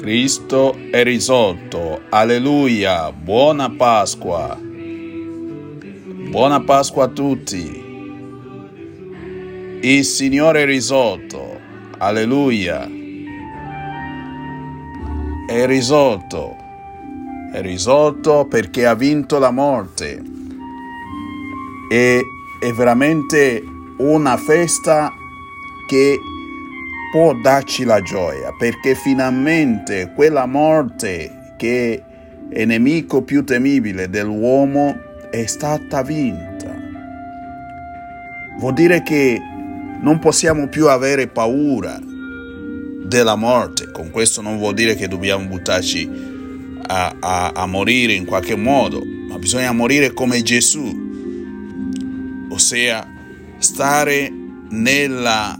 Cristo è risorto. Alleluia. Buona Pasqua. Buona Pasqua a tutti. Il Signore è risorto. Alleluia. È risorto. È risorto perché ha vinto la morte. E è veramente una festa che può darci la gioia perché finalmente quella morte che è nemico più temibile dell'uomo è stata vinta. Vuol dire che non possiamo più avere paura della morte. Con questo non vuol dire che dobbiamo buttarci a, a, a morire in qualche modo, ma bisogna morire come Gesù, ossia stare nella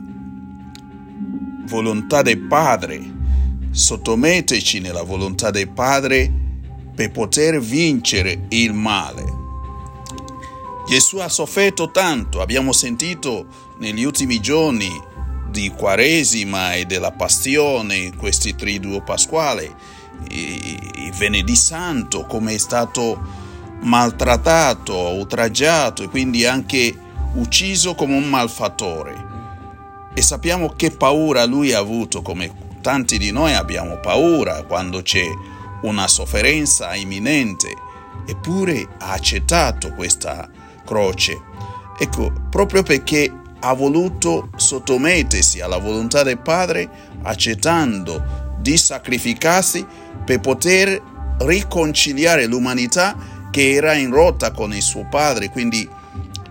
volontà del Padre, sottometterci nella volontà del Padre per poter vincere il male. Gesù ha sofferto tanto, abbiamo sentito negli ultimi giorni di Quaresima e della Passione, questi triduo pasquale, il venerdì santo, come è stato maltrattato, oltraggiato e quindi anche ucciso come un malfattore e sappiamo che paura lui ha avuto, come tanti di noi abbiamo paura quando c'è una sofferenza imminente, eppure ha accettato questa croce. Ecco, proprio perché ha voluto sottomettersi alla volontà del Padre, accettando di sacrificarsi per poter riconciliare l'umanità che era in rotta con il suo Padre, quindi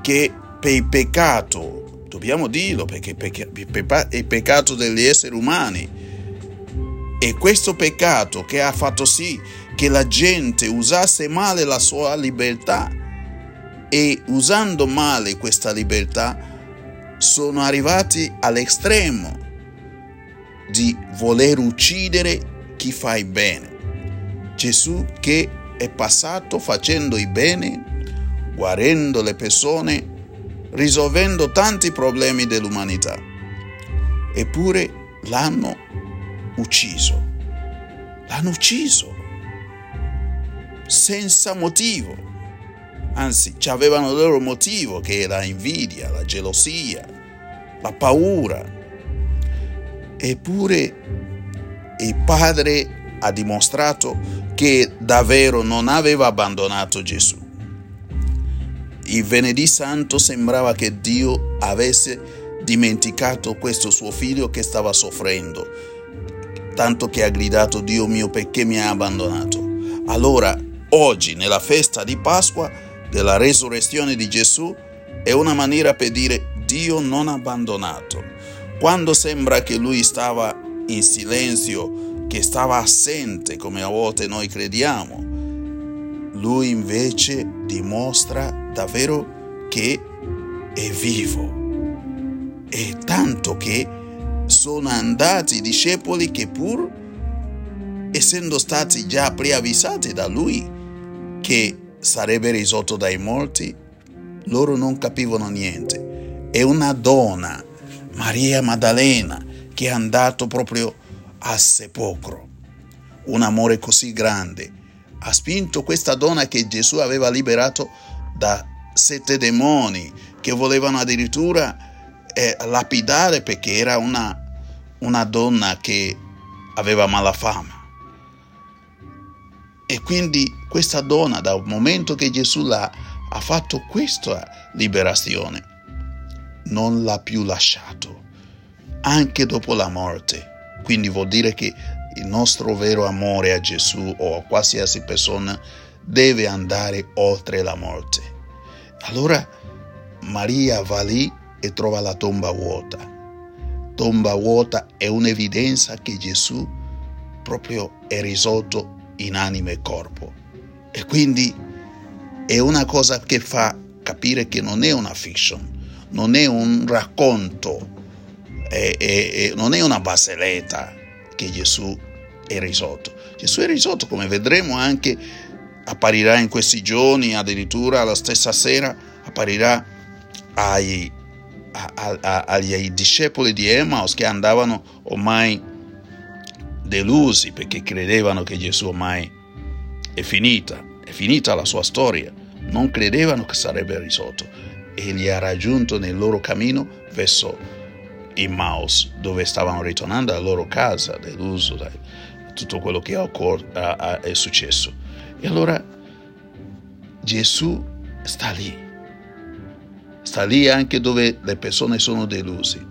che per il peccato Dobbiamo dirlo perché è il peccato degli esseri umani. E questo peccato che ha fatto sì che la gente usasse male la sua libertà e usando male questa libertà sono arrivati all'estremo di voler uccidere chi fa il bene. Gesù che è passato facendo il bene, guarendo le persone risolvendo tanti problemi dell'umanità. Eppure l'hanno ucciso. L'hanno ucciso senza motivo. Anzi, ci avevano il loro motivo che era invidia, la gelosia, la paura. Eppure il padre ha dimostrato che davvero non aveva abbandonato Gesù il venerdì santo sembrava che Dio avesse dimenticato questo suo figlio che stava soffrendo, tanto che ha gridato Dio mio perché mi ha abbandonato. Allora, oggi, nella festa di Pasqua, della resurrezione di Gesù, è una maniera per dire Dio non ha abbandonato. Quando sembra che lui stava in silenzio, che stava assente, come a volte noi crediamo, lui invece dimostra davvero che è vivo. E tanto che sono andati i discepoli che pur essendo stati già preavvisati da lui che sarebbe risolto dai morti, loro non capivano niente. È una donna, Maria Maddalena, che è andato proprio al sepolcro. Un amore così grande ha spinto questa donna che Gesù aveva liberato da sette demoni che volevano addirittura eh, lapidare perché era una, una donna che aveva mala fama. E quindi questa donna, dal momento che Gesù l'ha, ha fatto questa liberazione, non l'ha più lasciato, anche dopo la morte. Quindi vuol dire che il nostro vero amore a Gesù o a qualsiasi persona deve andare oltre la morte. Allora Maria va lì e trova la tomba vuota. Tomba vuota è un'evidenza che Gesù proprio è risolto in anima e corpo. E quindi è una cosa che fa capire che non è una fiction, non è un racconto, è, è, è, non è una baseletta che Gesù è risolto. Gesù è risolto, come vedremo anche, apparirà in questi giorni, addirittura la stessa sera, apparirà ai, a, a, agli discepoli di Emmaus che andavano ormai delusi perché credevano che Gesù ormai è finita, è finita la sua storia, non credevano che sarebbe risolto e li ha raggiunto nel loro cammino verso Emmaus, dove stavano ritornando alla loro casa, deluso da tutto quello che è successo. E allora Gesù sta lì, sta lì anche dove le persone sono deluse.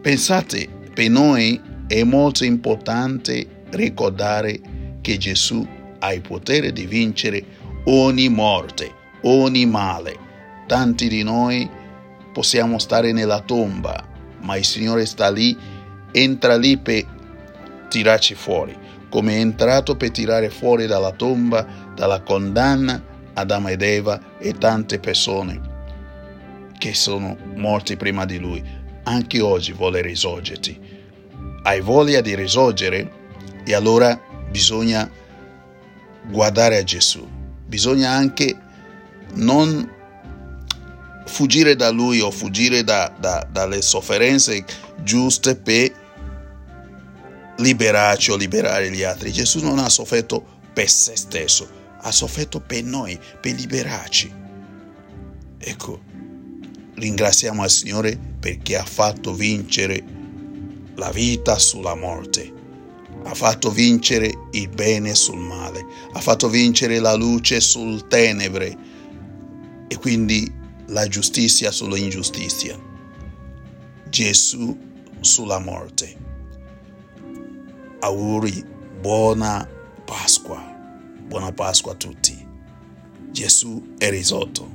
Pensate, per noi è molto importante ricordare che Gesù ha il potere di vincere ogni morte, ogni male. Tanti di noi possiamo stare nella tomba, ma il Signore sta lì, entra lì per tirarci fuori, come è entrato per tirare fuori dalla tomba, dalla condanna Adamo ed Eva e tante persone che sono morti prima di lui. Anche oggi vuole risorgerti. Hai voglia di risorgere? E allora bisogna guardare a Gesù. Bisogna anche non fuggire da lui o fuggire da, da, dalle sofferenze giuste per liberarci o liberare gli altri. Gesù non ha sofferto per se stesso, ha sofferto per noi, per liberarci. Ecco, ringraziamo il Signore perché ha fatto vincere la vita sulla morte, ha fatto vincere il bene sul male, ha fatto vincere la luce sul tenebre e quindi la giustizia sull'ingiustizia. Gesù sulla morte. Auguri, buona Pasqua. Buona Pasqua a tutti. Gesù è risorto.